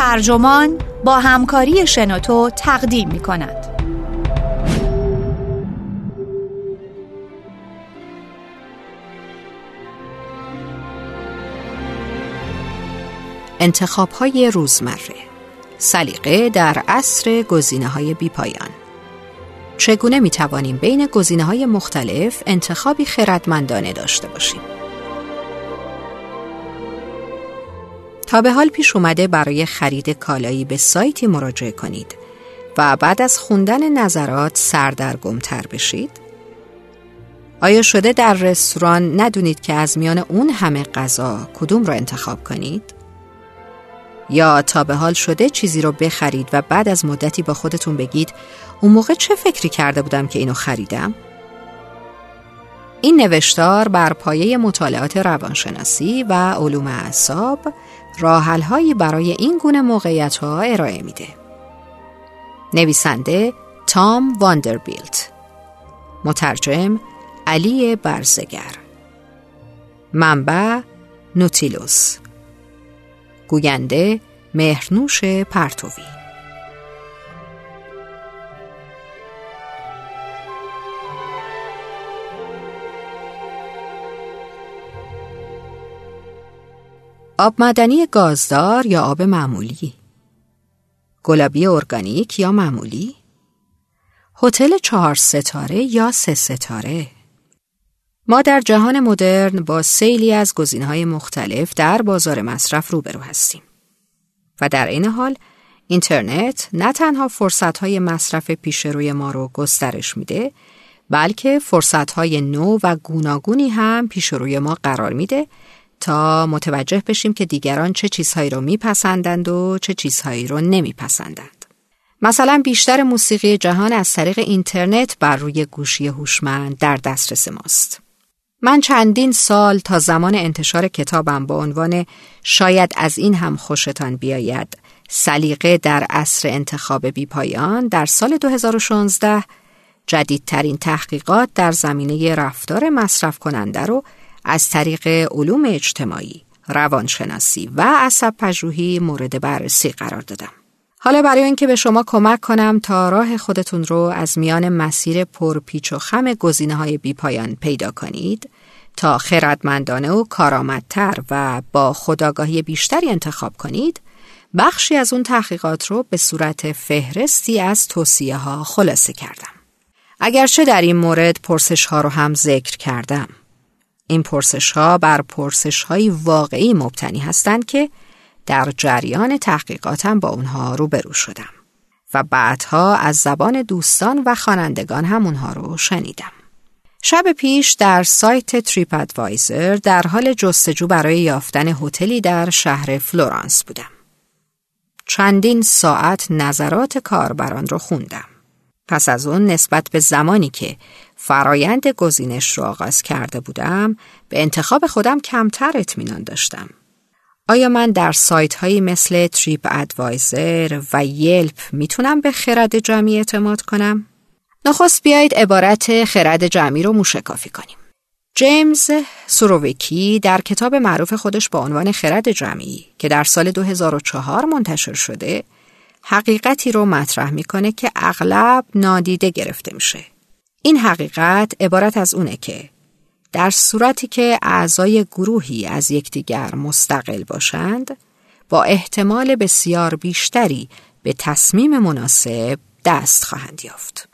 ترجمان با همکاری شنوتو تقدیم می کند. انتخاب های روزمره. سلیقه در عصر گزینه های بیپایان. چگونه می توانیم بین گزینه های مختلف انتخابی خردمندانه داشته باشیم؟ تا به حال پیش اومده برای خرید کالایی به سایتی مراجعه کنید و بعد از خوندن نظرات سردرگمتر بشید؟ آیا شده در رستوران ندونید که از میان اون همه غذا کدوم را انتخاب کنید؟ یا تا به حال شده چیزی رو بخرید و بعد از مدتی با خودتون بگید اون موقع چه فکری کرده بودم که اینو خریدم؟ این نوشتار بر پایه مطالعات روانشناسی و علوم اعصاب راحلهایی برای این گونه موقعیت ها ارائه میده. نویسنده تام واندربیلت. مترجم علی برزگر. منبع نوتیلوس. گوینده مهرنوش پرتوی. آب مدنی گازدار یا آب معمولی؟ گلابی ارگانیک یا معمولی؟ هتل چهار ستاره یا سه ستاره؟ ما در جهان مدرن با سیلی از گزینه‌های مختلف در بازار مصرف روبرو هستیم. و در این حال اینترنت نه تنها فرصتهای مصرف پیش روی ما رو گسترش میده بلکه فرصتهای نو و گوناگونی هم پیش روی ما قرار میده تا متوجه بشیم که دیگران چه چیزهایی رو میپسندند و چه چیزهایی رو نمیپسندند. مثلا بیشتر موسیقی جهان از طریق اینترنت بر روی گوشی هوشمند در دسترس ماست. من چندین سال تا زمان انتشار کتابم با عنوان شاید از این هم خوشتان بیاید سلیقه در عصر انتخاب بیپایان در سال 2016 جدیدترین تحقیقات در زمینه رفتار مصرف کننده رو از طریق علوم اجتماعی، روانشناسی و عصب پژوهی مورد بررسی قرار دادم. حالا برای اینکه به شما کمک کنم تا راه خودتون رو از میان مسیر پرپیچ و خم گزینه های بیپایان پیدا کنید تا خردمندانه و کارآمدتر و با خداگاهی بیشتری انتخاب کنید بخشی از اون تحقیقات رو به صورت فهرستی از توصیه ها خلاصه کردم. اگرچه در این مورد پرسش ها رو هم ذکر کردم این پرسش ها بر پرسش های واقعی مبتنی هستند که در جریان تحقیقاتم با اونها روبرو شدم و بعدها از زبان دوستان و خوانندگان هم اونها رو شنیدم. شب پیش در سایت TripAdvisor در حال جستجو برای یافتن هتلی در شهر فلورانس بودم. چندین ساعت نظرات کاربران رو خوندم. پس از اون نسبت به زمانی که فرایند گزینش رو آغاز کرده بودم به انتخاب خودم کمتر اطمینان داشتم. آیا من در سایت هایی مثل تریپ ادوایزر و یلپ می‌تونم به خرد جمعی اعتماد کنم؟ نخست بیایید عبارت خرد جمعی رو موشکافی کنیم. جیمز سوروویکی در کتاب معروف خودش با عنوان خرد جمعی که در سال 2004 منتشر شده حقیقتی رو مطرح می‌کنه که اغلب نادیده گرفته میشه. این حقیقت عبارت از اونه که در صورتی که اعضای گروهی از یکدیگر مستقل باشند با احتمال بسیار بیشتری به تصمیم مناسب دست خواهند یافت.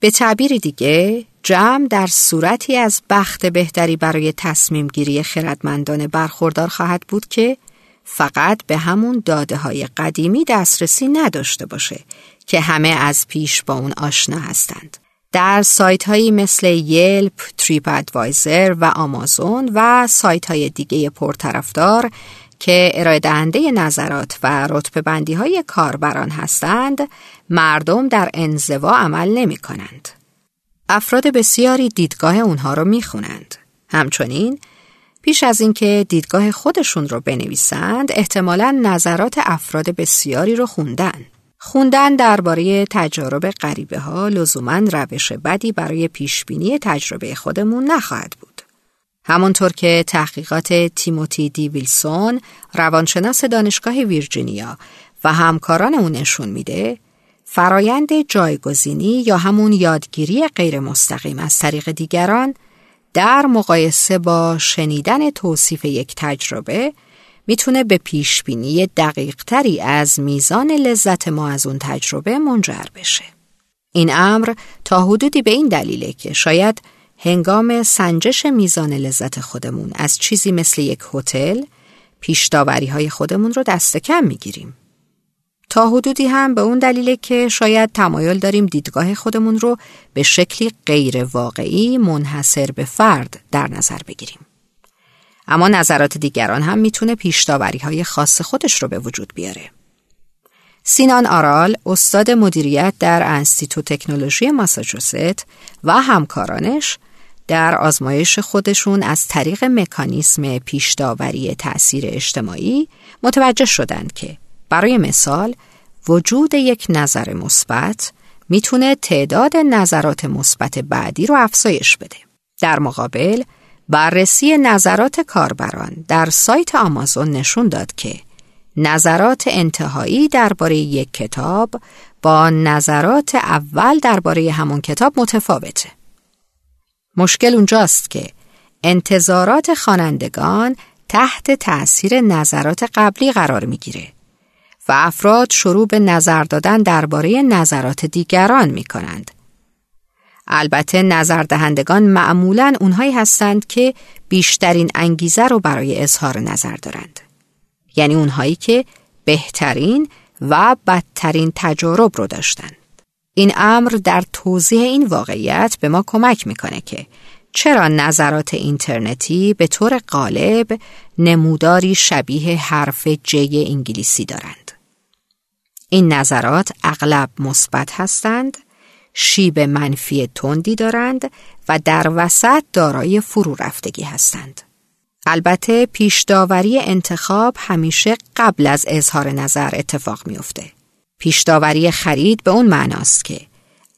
به تعبیر دیگه جمع در صورتی از بخت بهتری برای تصمیم گیری خردمندانه برخوردار خواهد بود که فقط به همون داده های قدیمی دسترسی نداشته باشه که همه از پیش با اون آشنا هستند. در سایت هایی مثل یلپ، تریپ ادوایزر و آمازون و سایت های دیگه پرطرفدار که ارائه دهنده نظرات و رتبه بندی های کاربران هستند مردم در انزوا عمل نمی کنند. افراد بسیاری دیدگاه اونها رو می خونند. همچنین پیش از اینکه دیدگاه خودشون رو بنویسند احتمالا نظرات افراد بسیاری رو خوندن. خوندن درباره تجارب غریبه ها لزوما روش بدی برای پیشبینی تجربه خودمون نخواهد بود. همونطور که تحقیقات تیموتی دی ویلسون روانشناس دانشگاه ویرجینیا و همکاران اون نشون میده فرایند جایگزینی یا همون یادگیری غیر مستقیم از طریق دیگران در مقایسه با شنیدن توصیف یک تجربه می‌تونه به پیشبینی دقیق تری از میزان لذت ما از اون تجربه منجر بشه. این امر تا حدودی به این دلیله که شاید هنگام سنجش میزان لذت خودمون از چیزی مثل یک هتل پیشداوری های خودمون رو دست کم می‌گیریم. تا حدودی هم به اون دلیله که شاید تمایل داریم دیدگاه خودمون رو به شکلی غیر واقعی منحصر به فرد در نظر بگیریم. اما نظرات دیگران هم می‌تونه پیشداوری های خاص خودش رو به وجود بیاره. سینان آرال استاد مدیریت در انستیتو تکنولوژی ماساچوست و همکارانش در آزمایش خودشون از طریق مکانیسم پیشداوری تأثیر اجتماعی متوجه شدند که برای مثال وجود یک نظر مثبت می‌تونه تعداد نظرات مثبت بعدی رو افزایش بده. در مقابل بررسی نظرات کاربران در سایت آمازون نشون داد که نظرات انتهایی درباره یک کتاب با نظرات اول درباره همون کتاب متفاوته. مشکل اونجاست که انتظارات خوانندگان تحت تأثیر نظرات قبلی قرار می‌گیره و افراد شروع به نظر دادن درباره نظرات دیگران می کنند. البته نظر دهندگان معمولا اونهایی هستند که بیشترین انگیزه رو برای اظهار نظر دارند. یعنی اونهایی که بهترین و بدترین تجارب رو داشتند. این امر در توضیح این واقعیت به ما کمک می‌کنه که چرا نظرات اینترنتی به طور غالب نموداری شبیه حرف جی انگلیسی دارند. این نظرات اغلب مثبت هستند، شیب منفی تندی دارند و در وسط دارای فرو رفتگی هستند. البته پیشداوری انتخاب همیشه قبل از اظهار نظر اتفاق میافته. پیشداوری خرید به اون معناست که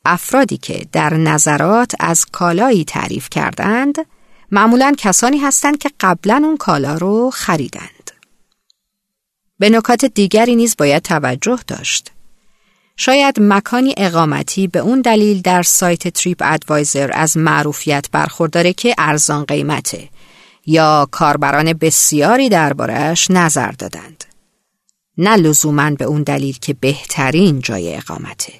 افرادی که در نظرات از کالایی تعریف کردند معمولا کسانی هستند که قبلا اون کالا رو خریدند. به نکات دیگری نیز باید توجه داشت. شاید مکانی اقامتی به اون دلیل در سایت تریپ ادوایزر از معروفیت برخورداره که ارزان قیمته یا کاربران بسیاری دربارهش نظر دادند. نه لزوما به اون دلیل که بهترین جای اقامته.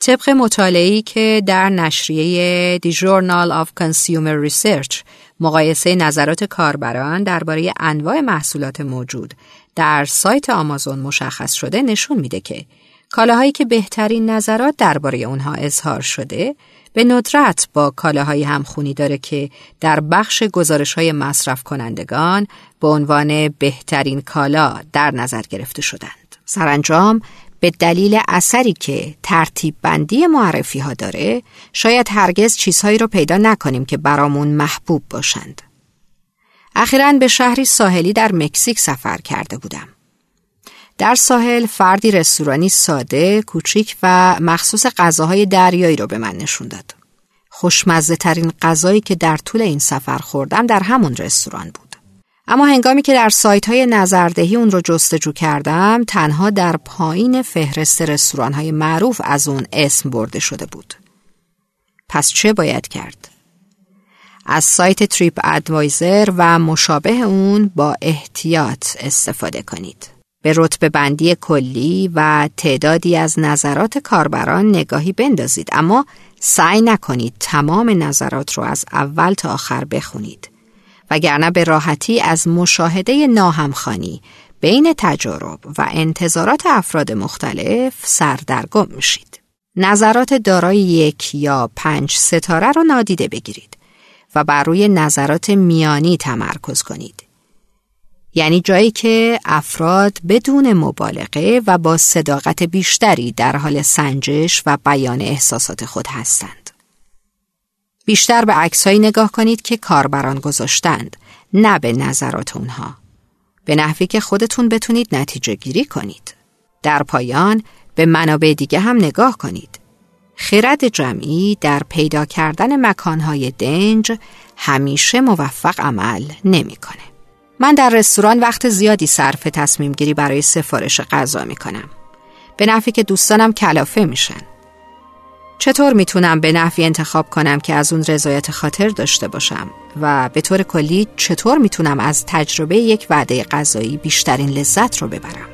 طبق مطالعه‌ای که در نشریه The Journal of Consumer Research مقایسه نظرات کاربران درباره انواع محصولات موجود در سایت آمازون مشخص شده نشون میده که کالاهایی که بهترین نظرات درباره اونها اظهار شده به ندرت با کالاهای همخونی داره که در بخش گزارش های مصرف کنندگان به عنوان بهترین کالا در نظر گرفته شدند. سرانجام به دلیل اثری که ترتیب بندی معرفی ها داره شاید هرگز چیزهایی رو پیدا نکنیم که برامون محبوب باشند. اخیرا به شهری ساحلی در مکزیک سفر کرده بودم. در ساحل فردی رستورانی ساده، کوچیک و مخصوص غذاهای دریایی رو به من نشون داد. خوشمزه ترین غذایی که در طول این سفر خوردم در همون رستوران بود. اما هنگامی که در سایت های نظردهی اون رو جستجو کردم تنها در پایین فهرست رستوران های معروف از اون اسم برده شده بود. پس چه باید کرد؟ از سایت تریپ ادوایزر و مشابه اون با احتیاط استفاده کنید. به رتبه بندی کلی و تعدادی از نظرات کاربران نگاهی بندازید اما سعی نکنید تمام نظرات رو از اول تا آخر بخونید وگرنه به راحتی از مشاهده ناهمخانی بین تجارب و انتظارات افراد مختلف سردرگم میشید. نظرات دارای یک یا پنج ستاره رو نادیده بگیرید و بر روی نظرات میانی تمرکز کنید. یعنی جایی که افراد بدون مبالغه و با صداقت بیشتری در حال سنجش و بیان احساسات خود هستند. بیشتر به عکسهایی نگاه کنید که کاربران گذاشتند، نه به نظرات اونها. به نحوی که خودتون بتونید نتیجه گیری کنید. در پایان به منابع دیگه هم نگاه کنید. خرد جمعی در پیدا کردن مکانهای دنج همیشه موفق عمل نمی‌کنه. من در رستوران وقت زیادی صرف تصمیم گیری برای سفارش غذا می کنم. به نفعی که دوستانم کلافه میشن. چطور می‌تونم به نحوی انتخاب کنم که از اون رضایت خاطر داشته باشم و به طور کلی چطور می‌تونم از تجربه یک وعده غذایی بیشترین لذت رو ببرم؟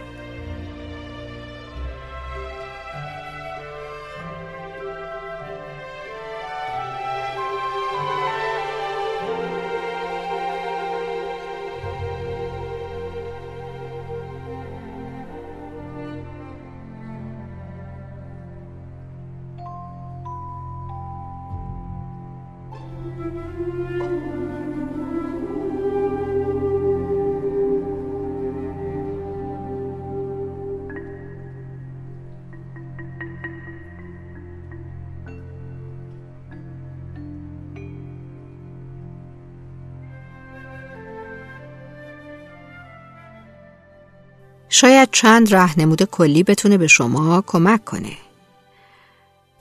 شاید چند راهنمود کلی بتونه به شما کمک کنه.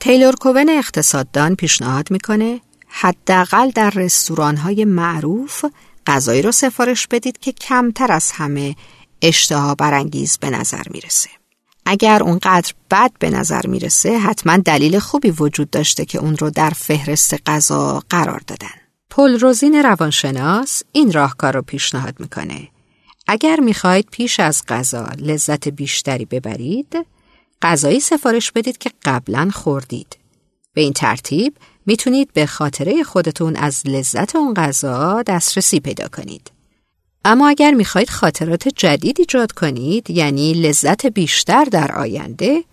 تیلور کوون اقتصاددان پیشنهاد می‌کنه حداقل در رستوران های معروف غذایی رو سفارش بدید که کمتر از همه اشتها برانگیز به نظر می‌رسه. اگر اونقدر بد به نظر می‌رسه حتما دلیل خوبی وجود داشته که اون رو در فهرست غذا قرار دادن. پل روزین روانشناس این راهکار رو پیشنهاد می‌کنه اگر می‌خواهید پیش از غذا لذت بیشتری ببرید، غذایی سفارش بدید که قبلا خوردید. به این ترتیب می‌تونید به خاطره خودتون از لذت اون غذا دسترسی پیدا کنید. اما اگر می‌خواهید خاطرات جدید ایجاد کنید، یعنی لذت بیشتر در آینده،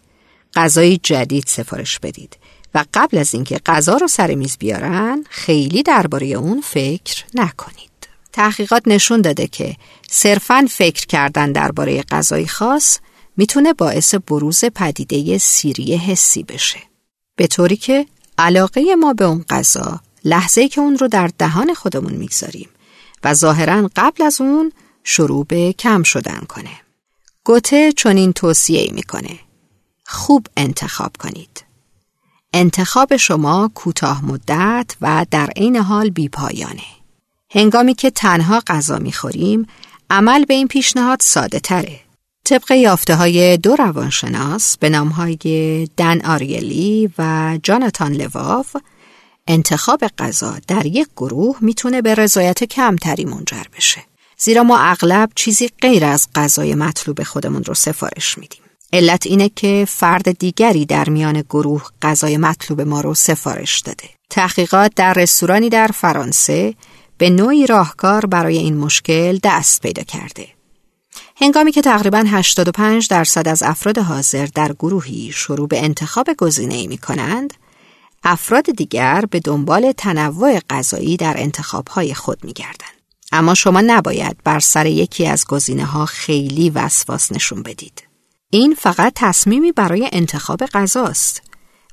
غذای جدید سفارش بدید و قبل از اینکه غذا رو سر میز بیارن، خیلی درباره اون فکر نکنید. تحقیقات نشون داده که صرفاً فکر کردن درباره غذای خاص می‌تونه باعث بروز پدیده سیری حسی بشه. به طوری که علاقه ما به اون غذا لحظه که اون رو در دهان خودمون می‌گذاریم و ظاهرا قبل از اون شروع به کم شدن کنه. گوته چنین توصیه می‌کنه. خوب انتخاب کنید. انتخاب شما کوتاه مدت و در عین حال بیپایانه. هنگامی که تنها غذا می‌خوریم عمل به این پیشنهاد ساده تره. طبق یافته های دو روانشناس به نام های دن آریلی و جاناتان لواف انتخاب غذا در یک گروه می‌تونه به رضایت کمتری منجر بشه. زیرا ما اغلب چیزی غیر از غذای مطلوب خودمون رو سفارش میدیم. علت اینه که فرد دیگری در میان گروه غذای مطلوب ما رو سفارش داده. تحقیقات در رستورانی در فرانسه به نوعی راهکار برای این مشکل دست پیدا کرده. هنگامی که تقریبا 85 درصد از افراد حاضر در گروهی شروع به انتخاب گزینه‌ای می کنند، افراد دیگر به دنبال تنوع غذایی در انتخابهای خود می گردند. اما شما نباید بر سر یکی از گزینه ها خیلی وسواس نشون بدید. این فقط تصمیمی برای انتخاب غذاست.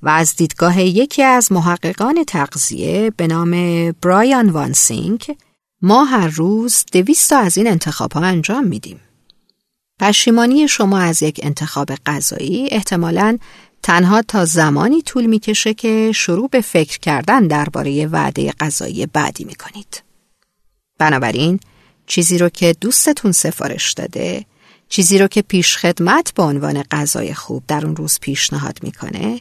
و از دیدگاه یکی از محققان تغذیه به نام برایان وانسینک ما هر روز دویست از این انتخاب ها انجام میدیم. پشیمانی شما از یک انتخاب غذایی احتمالاً تنها تا زمانی طول می‌کشه که شروع به فکر کردن درباره وعده غذایی بعدی می‌کنید. بنابراین چیزی رو که دوستتون سفارش داده، چیزی رو که پیش خدمت به عنوان غذای خوب در اون روز پیشنهاد می‌کنه،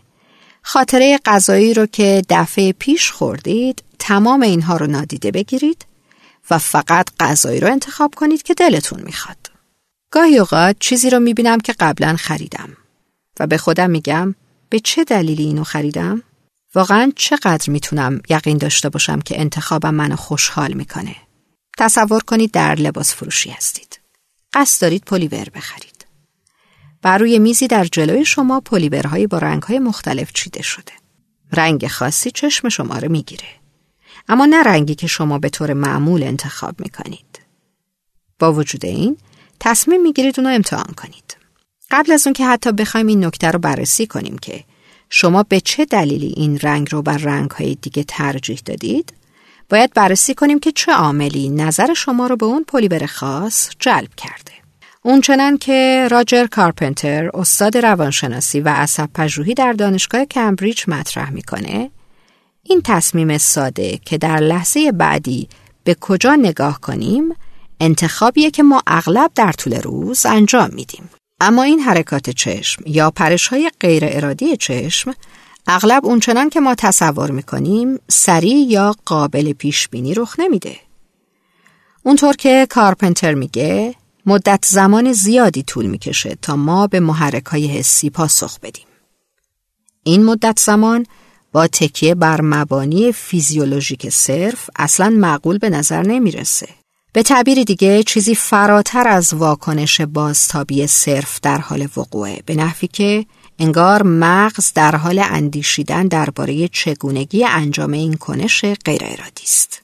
خاطره غذایی رو که دفعه پیش خوردید تمام اینها رو نادیده بگیرید و فقط غذایی رو انتخاب کنید که دلتون می‌خواد. گاهی اوقات چیزی رو می‌بینم که قبلا خریدم و به خودم میگم به چه دلیلی اینو خریدم؟ واقعا چقدر می‌تونم یقین داشته باشم که انتخابم منو خوشحال می‌کنه؟ تصور کنید در لباس فروشی هستید. قصد دارید پلیور بخرید. بر روی میزی در جلوی شما پلیورهایی با رنگهای مختلف چیده شده. رنگ خاصی چشم شما رو می‌گیره. اما نه رنگی که شما به طور معمول انتخاب می‌کنید. با وجود این تصمیم می‌گیرید اونو امتحان کنید. قبل از اون که حتی بخوایم این نکته رو بررسی کنیم که شما به چه دلیلی این رنگ رو بر رنگهای دیگه ترجیح دادید، باید بررسی کنیم که چه عاملی نظر شما رو به اون پلیور خاص جلب کرده. اونچنان که راجر کارپنتر استاد روانشناسی و عصب پژوهی در دانشگاه کمبریج مطرح می‌کنه این تصمیم ساده که در لحظه بعدی به کجا نگاه کنیم انتخابیه که ما اغلب در طول روز انجام میدیم. اما این حرکات چشم یا پرش های غیر ارادی چشم اغلب اونچنان که ما تصور می‌کنیم سریع یا قابل پیش بینی رخ نمیده. اونطور که کارپنتر میگه مدت زمان زیادی طول می‌کشه تا ما به محرک های حسی پاسخ بدیم. این مدت زمان با تکیه بر مبانی فیزیولوژیک صرف اصلا معقول به نظر نمی‌رسه. به تعبیر دیگه چیزی فراتر از واکنش بازتابی صرف در حال وقوعه به نحوی که انگار مغز در حال اندیشیدن درباره چگونگی انجام این کنش غیر ارادی است.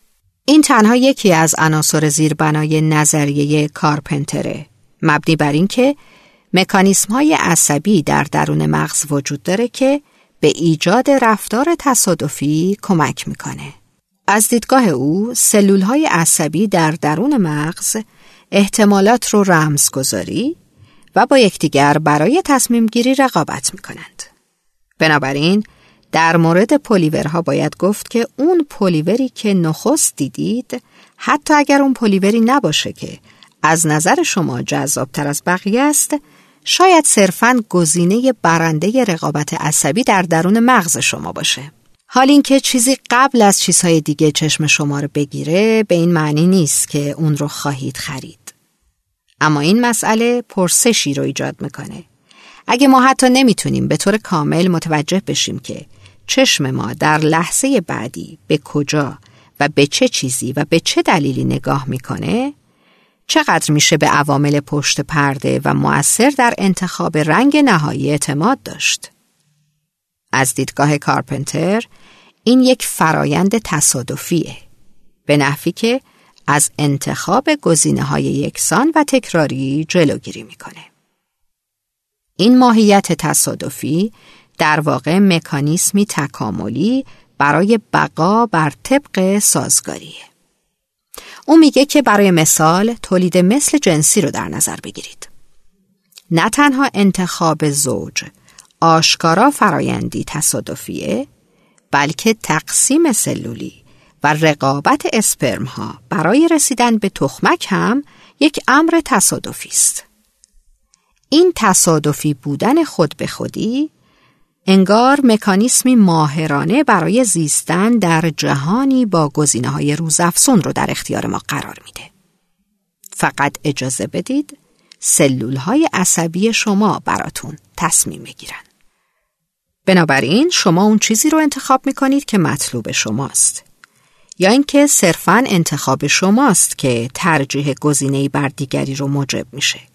این تنها یکی از عناصر زیربنای نظریه کارپنتره مبنی بر اینکه مکانیسم های عصبی در درون مغز وجود داره که به ایجاد رفتار تصادفی کمک می‌کنه. از دیدگاه او سلول های عصبی در درون مغز احتمالات رو رمز گذاری و با یکدیگر برای تصمیم گیری رقابت می کنند. بنابراین در مورد پلیورها باید گفت که اون پلیوری که نخست دیدید حتی اگر اون پلیوری نباشه که از نظر شما جذابتر از بقیه است شاید صرفاً گزینه برنده رقابت عصبی در درون مغز شما باشه. حال اینکه چیزی قبل از چیزهای دیگه چشم شما رو بگیره به این معنی نیست که اون رو خواهید خرید. اما این مسئله پرسشی رو ایجاد می‌کنه. اگه ما حتی نمی‌تونیم به طور کامل متوجه بشیم که چشم ما در لحظه بعدی به کجا و به چه چیزی و به چه دلیلی نگاه می‌کنه؟ چقدر میشه به عوامل پشت پرده و مؤثر در انتخاب رنگ نهایی اعتماد داشت؟ از دیدگاه کارپنتر این یک فرایند تصادفیه. به نحوی که از انتخاب گزینه های یکسان و تکراری جلوگیری می‌کنه. این ماهیت تصادفی در واقع مکانیسمی تکاملی برای بقا بر طبق سازگاریه. او میگه که برای مثال تولید مثل جنسی رو در نظر بگیرید. نه تنها انتخاب زوج آشکارا فرایندی تصادفیه بلکه تقسیم سلولی و رقابت اسپرم ها برای رسیدن به تخمک هم یک امر تصادفی است. این تصادفی بودن خود به خودی انگار مکانیسمی ماهرانه برای زیستن در جهانی با گزینه های روزافزون رو در اختیار ما قرار میده. فقط اجازه بدید سلول های عصبی شما براتون تصمیم بگیرن. بنابراین شما اون چیزی رو انتخاب می‌کنید که مطلوب شماست. یا اینکه صرفا انتخاب شماست که ترجیح گزینه‌ای بر دیگری رو موجب میشه.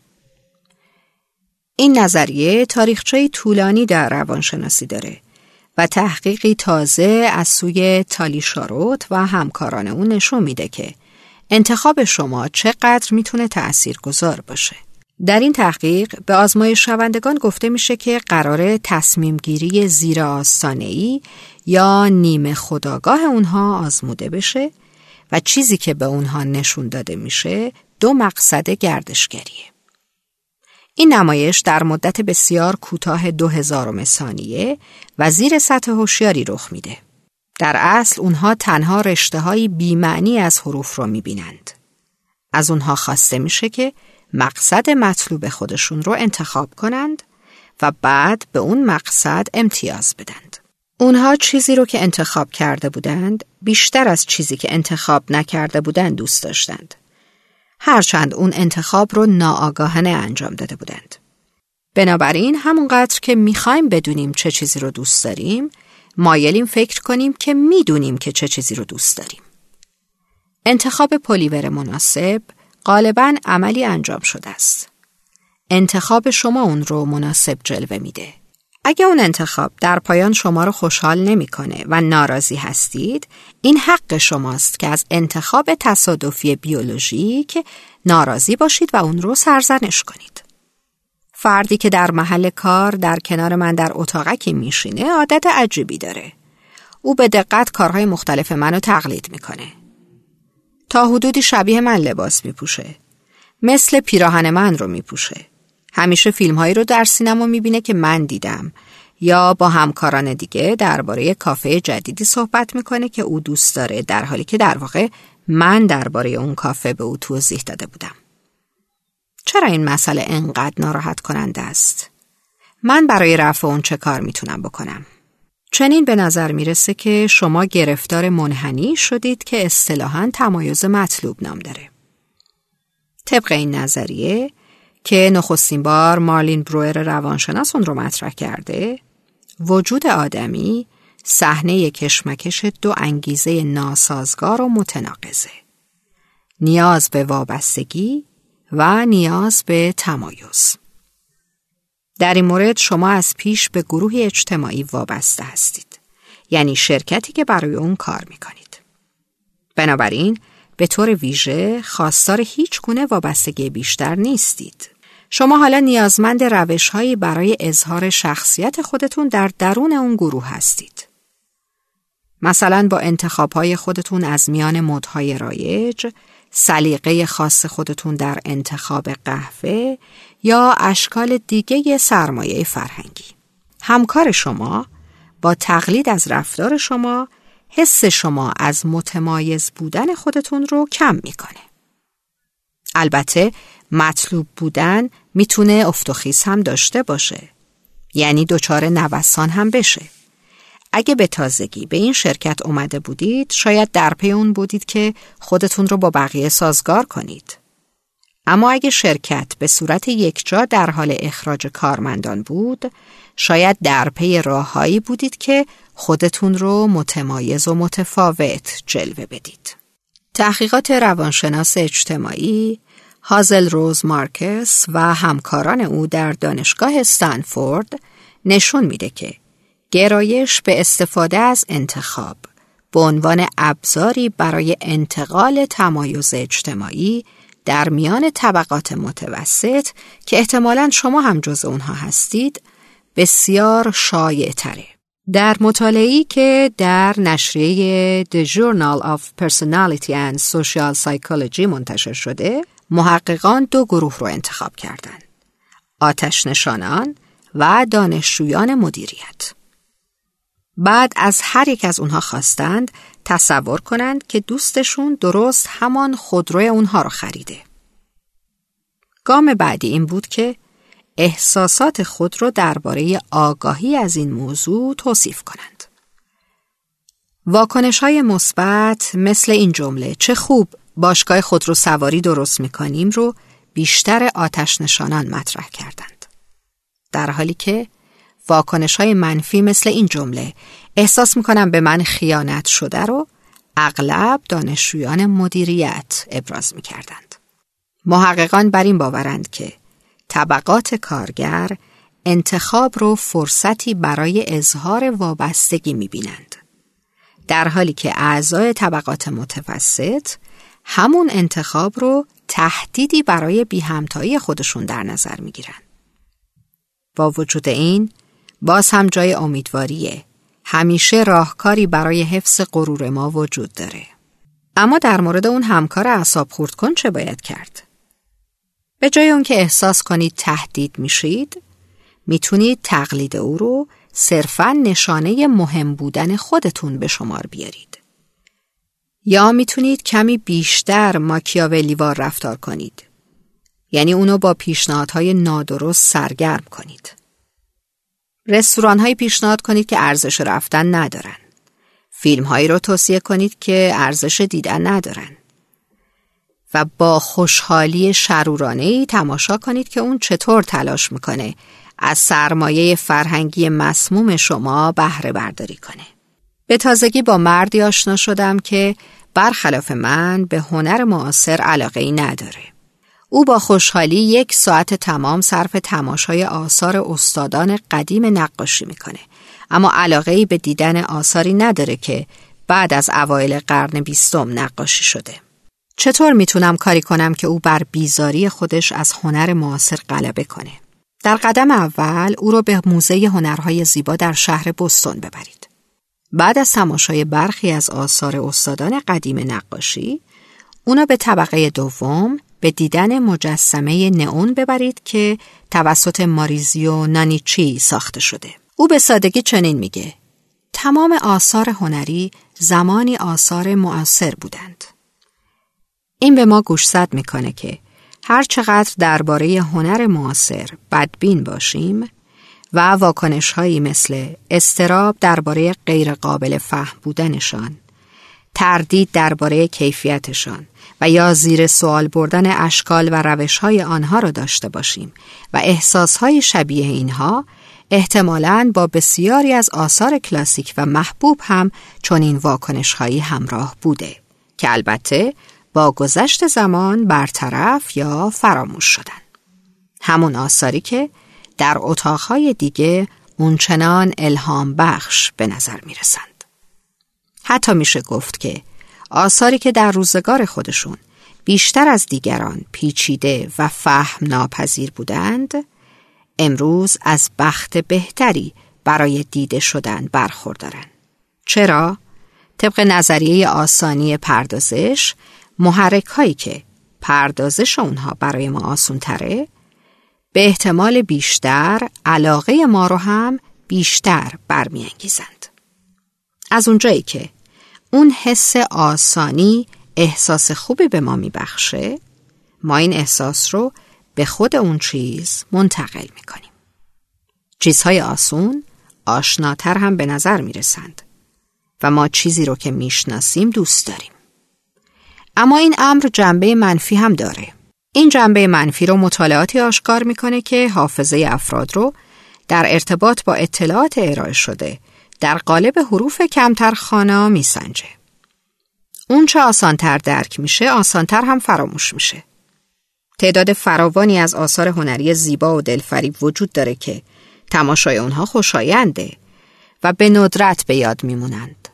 این نظریه تاریخچه طولانی در روانشناسی داره و تحقیقی تازه از سوی تالی شاروت و همکاران اون نشون میده که انتخاب شما چقدر می‌تونه تأثیر گذار باشه. در این تحقیق به آزمایش شوندگان گفته میشه که قرار تصمیم گیری زیر آستانه یا نیمه خداگاه اونها آزموده بشه و چیزی که به اونها نشون داده میشه دو مقصد گردشگریه. این نمایش در مدت بسیار کوتاه دو هزارم ثانیه و زیر سطح هوشیاری رخ میده. در اصل اونها تنها رشته های بیمعنی از حروف رو می‌بینند. از اونها خواسته میشه که مقصد مطلوب خودشون رو انتخاب کنند و بعد به اون مقصد امتیاز بدند. اونها چیزی رو که انتخاب کرده بودند بیشتر از چیزی که انتخاب نکرده بودند دوست داشتند. هرچند اون انتخاب رو ناآگاهانه انجام داده بودند. بنابراین همونقدر که می‌خوایم بدونیم چه چیزی رو دوست داریم مایلیم فکر کنیم که می‌دونیم که چه چیزی رو دوست داریم. انتخاب پلیور مناسب غالبا عملی انجام شده است. انتخاب شما اون رو مناسب جلوه میده. اگه اون انتخاب در پایان شما رو خوشحال نمی‌کنه و ناراضی هستید این حق شماست که از انتخاب تصادفی بیولوژیک ناراضی باشید و اون رو سرزنش کنید. فردی که در محل کار در کنار من در اتاقکی میشینه عادت عجیبی داره. او به دقت کارهای مختلف منو تقلید می‌کنه. تا حدودی شبیه من لباس میپوشه. مثل پیراهن من رو میپوشه. همیشه فیلم هایی رو در سینما می‌بینه که من دیدم یا با همکاران دیگه درباره کافه جدیدی صحبت می‌کنه که او دوست داره در حالی که در واقع من درباره اون کافه به او توضیح داده بودم. چرا این مسئله انقدر ناراحت کننده است؟ من برای رفع اون چه کار می‌تونم بکنم؟ چنین به نظر می‌رسه که شما گرفتار منحنی شدید که اصطلاحا تمایز مطلوب نام داره. طبق این نظریه که نخستین بار مارلین برویر روانشناس اون رو مطرح کرده وجود آدمی صحنه کشمکش دو انگیزه ناسازگار و متناقضه. نیاز به وابستگی و نیاز به تمایز. در این مورد شما از پیش به گروه اجتماعی وابسته هستید یعنی شرکتی که برای اون کار می‌کنید. بنابراین به طور ویژه خواستار هیچ گونه وابستگی بیشتر نیستید. شما حالا نیازمند روش هایی برای اظهار شخصیت خودتون در درون اون گروه هستید. مثلا با انتخاب های خودتون از میان مدهای رایج، سلیقه خاص خودتون در انتخاب قهوه یا اشکال دیگه سرمایه فرهنگی. همکار شما با تقلید از رفتار شما حس شما از متمایز بودن خودتون رو کم می‌کنه. البته مطلوب بودن می‌تونه افتخیز هم داشته باشه. یعنی دچار نوسان هم بشه. اگه به تازگی به این شرکت اومده بودید شاید در پی اون بودید که خودتون رو با بقیه سازگار کنید. اما اگه شرکت به صورت یکجا در حال اخراج کارمندان بود شاید در پی راههایی بودید که خودتون رو متمایز و متفاوت جلوه بدید. تحقیقات روانشناس اجتماعی هازل روز مارکس و همکاران او در دانشگاه استنفورد نشون میده که گرایش به استفاده از انتخاب به عنوان ابزاری برای انتقال تمایز اجتماعی در میان طبقات متوسط که احتمالا شما هم جز اونها هستید بسیار شایع تره. در مطالعی که در نشریه The Journal of Personality and Social Psychology منتشر شده محققان دو گروه رو انتخاب کردند. آتش نشانان و دانشجویان مدیریت. بعد از هر یک از اونها خواستند تصور کنند که دوستشون درست همان خودروی اونها رو خریده. گام بعدی این بود که احساسات خود رو درباره آگاهی از این موضوع توصیف کنند. واکنش های مثبت مثل این جمله چه خوب باشگاه خودرو سواری درست می‌کنیم رو بیشتر آتش نشانان مطرح کردند. در حالی که واکنش های منفی مثل این جمله احساس می‌کنم به من خیانت شده رو اغلب دانشجویان مدیریت ابراز می‌کردند. محققان بر این باورند که طبقات کارگر انتخاب رو فرصتی برای اظهار وابستگی می‌بینند. در حالی که اعضای طبقات متوسط همون انتخاب رو تهدیدی برای بی همتایی خودشون در نظر می‌گیرن. با وجود این باز هم جای امیدواریه. همیشه راهکاری برای حفظ غرور ما وجود داره. اما در مورد اون همکار اعصاب خورد کن چه باید کرد؟ به جای اون که احساس کنید تهدید میشید، می‌تونید تقلید او رو صرفا نشانه مهم بودن خودتون به شمار بیارید. یا می‌تونید کمی بیشتر ماکیاولیوار رفتار کنید. یعنی اونو با پیشنهادهای نادرست سرگرم کنید. رستوران های پیشنهاد کنید که ارزش رفتن ندارن. فیلم هایی رو توصیه کنید که ارزش دیدن ندارن. و با خوشحالی شرورانه ای تماشا کنید که اون چطور تلاش می‌کنه از سرمایه فرهنگی مسموم شما بهره برداری کنه. به تازگی با مردی آشنا شدم که برخلاف من به هنر معاصر علاقه ای نداره. او با خوشحالی یک ساعت تمام صرف تماشای آثار استادان قدیم نقاشی می‌کنه اما علاقه ای به دیدن آثاری نداره که بعد از اوایل قرن بیستم نقاشی شده. چطور می‌تونم کاری کنم که او بر بیزاری خودش از هنر معاصر غلبه کنه؟ در قدم اول او را به موزه هنرهای زیبا در شهر بستون ببرید. بعد از تماشای برخی از آثار استادان قدیم نقاشی، اونا به طبقه دوم به دیدن مجسمه نئون ببرید که توسط ماریزیو نانیچی ساخته شده. او به سادگی چنین میگه تمام آثار هنری زمانی آثار مؤثر بودند. این به ما گوشزد می‌کنه که هر چقدر درباره هنر معاصر بدبین باشیم و واکنش هایی مثل استراب درباره غیرقابل فهم بودنشان تردید درباره کیفیتشان و یا زیر سوال بردن اشکال و روش های آنها را داشته باشیم و احساس های شبیه اینها احتمالاً با بسیاری از آثار کلاسیک و محبوب هم چنین واکنش هایی همراه بوده که البته با گذشت زمان برطرف یا فراموش شدن. همون آثاری که در اتاقهای دیگه اونچنان الهام بخش به نظر می رسند. حتی میشه گفت که آثاری که در روزگار خودشون بیشتر از دیگران پیچیده و فهم ناپذیر بودند امروز از بخت بهتری برای دیده شدن برخوردارن. چرا؟ طبق نظریه آسانی پردازش محرک هایی که پردازش اونها برای ما آسون تره به احتمال بیشتر علاقه ما رو هم بیشتر برمیانگیزند. از اونجایی که اون حس آسانی احساس خوبی به ما میبخشه ما این احساس رو به خود اون چیز منتقل می‌کنیم. چیزهای آسون آشناتر هم به نظر می‌رسند و ما چیزی رو که می‌شناسیم دوست داریم. اما این امر جنبه منفی هم داره. این جنبه منفی رو مطالعاتی آشکار می‌کنه که حافظه افراد رو در ارتباط با اطلاعات ارائه شده در قالب حروف کمتر خانا میسنجه. اون چه آسانتر درک میشه آسانتر هم فراموش میشه. تعداد فراوانی از آثار هنری زیبا و دلفریب وجود داره که تماشای اونها خوشاینده و به ندرت به یاد میمونند.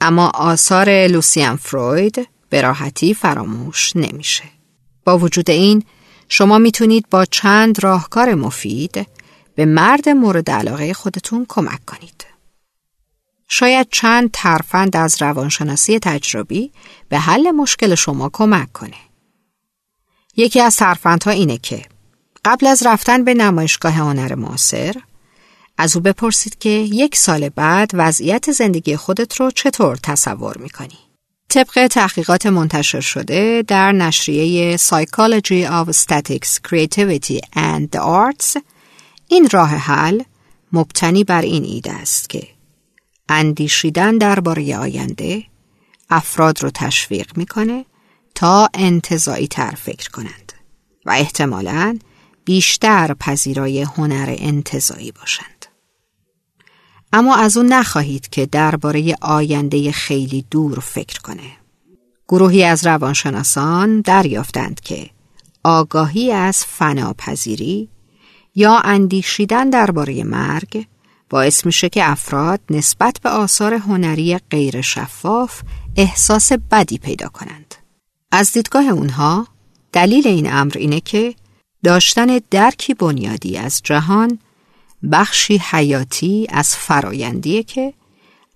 اما آثار لوسیان فروید به راحتی فراموش نمیشه. با وجود این شما می‌تونید با چند راهکار مفید به مرد مورد علاقه خودتون کمک کنید. شاید چند ترفند از روانشناسی تجربی به حل مشکل شما کمک کنه. یکی از ترفندها اینه که قبل از رفتن به نمایشگاه هنر معاصر از او بپرسید که یک سال بعد وضعیت زندگی خودت رو چطور تصور می‌کنی؟ طبق تحقیقات منتشر شده در نشریه Psychology of Statics, Creativity and the Arts این راه حل مبتنی بر این ایده است که اندیشیدن درباره آینده افراد رو تشویق می‌کنه تا انتظایی تر فکر کنند و احتمالاً بیشتر پذیرای هنر انتظایی باشند. اما از اون نخواهید که درباره آینده خیلی دور فکر کنه. گروهی از روانشناسان دریافتند که آگاهی از فناپذیری یا اندیشیدن درباره مرگ باعث میشه که افراد نسبت به آثار هنری غیر شفاف احساس بدی پیدا کنند. از دیدگاه اونها دلیل این امر اینه که داشتن درکی بنیادی از جهان بخشی حیاتی از فرایندیه که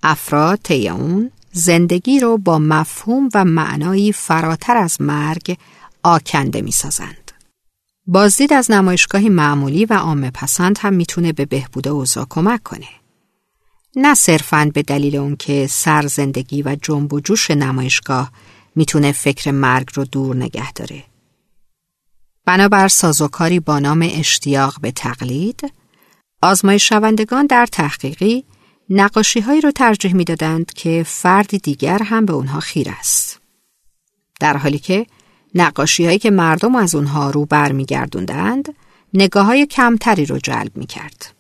افراد طی اون زندگی رو با مفهوم و معنایی فراتر از مرگ آکنده می سازند. بازدید از نمایشگاهی معمولی و عامه پسند هم می‌تونه به بهبود اوضاع کمک کنه. نه صرفاً به دلیل اون که سر زندگی و جنب و جوش نمایشگاه می‌تونه فکر مرگ رو دور نگه داره. بنابر سازوکاری با نام اشتیاق به تقلید، آزمایش شوندگان در تحقیقی نقاشی هایی رو ترجیح می‌دادند که فردی دیگر هم به اونها خیر است. در حالی که نقاشی هایی که مردم از اونها رو برمیگردوندند نگاه های کمتری رو جلب می کرد.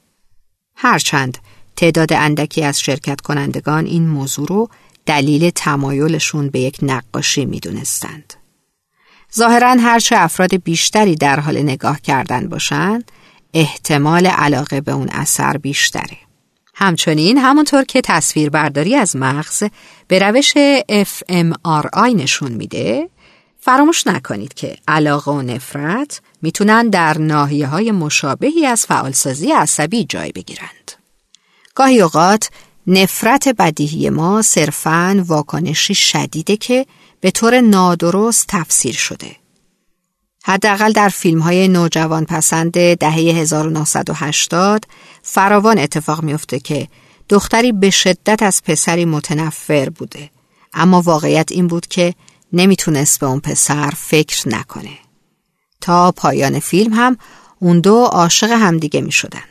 هرچند تعداد اندکی از شرکت کنندگان این موضوع رو دلیل تمایلشون به یک نقاشی می دونستند. ظاهرا هرچه افراد بیشتری در حال نگاه کردن باشند احتمال علاقه به اون اثر بیشتره. همچنین همونطور که تصویربرداری از مغز به روش fMRI نشون میده فراموش نکنید که علاقه و نفرت می‌تونن در ناحیه های مشابهی از فعالسازی عصبی جای بگیرند. گاهی اوقات نفرت بدیهی ما صرفاً واکنشی شدیده که به طور نادرست تفسیر شده. حداقل در فیلم های نوجوان پسند دهه 1980 فراوان اتفاق میفته که دختری به شدت از پسری متنفر بوده اما واقعیت این بود که نمی‌تونست به اون پسر فکر نکنه تا پایان فیلم هم اون دو عاشق همدیگه می شدن.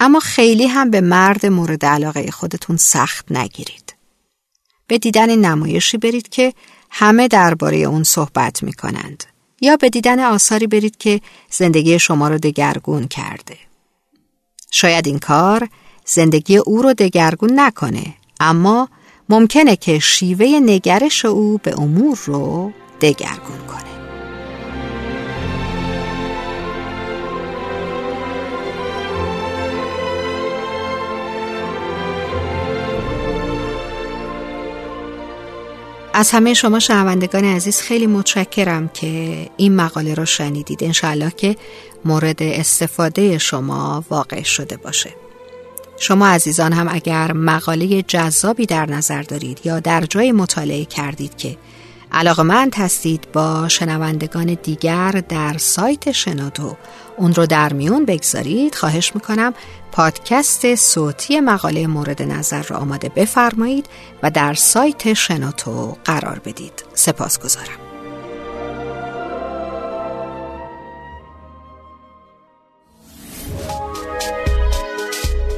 اما خیلی هم به مرد مورد علاقه خودتون سخت نگیرید. به دیدن نمایشی برید که همه درباره اون صحبت می کنند. یا به دیدن آثاری برید که زندگی شما رو دگرگون کرده. شاید این کار زندگی او رو دگرگون نکنه اما ممکنه که شیوه نگرش او به امور رو دگرگون کنه. از همه شما شنوندگان عزیز خیلی متشکرم که این مقاله را شنیدید. انشاءالله که مورد استفاده شما واقع شده باشه. شما عزیزان هم اگر مقاله جذابی در نظر دارید یا در جای مطالعه کردید که علاقمند هستید با شنوندگان دیگر در سایت شنوتو. اون رو در میون بگذارید. خواهش می‌کنم پادکست صوتی مقاله مورد نظر را آماده بفرمایید و در سایت شنوتو قرار بدید. سپاس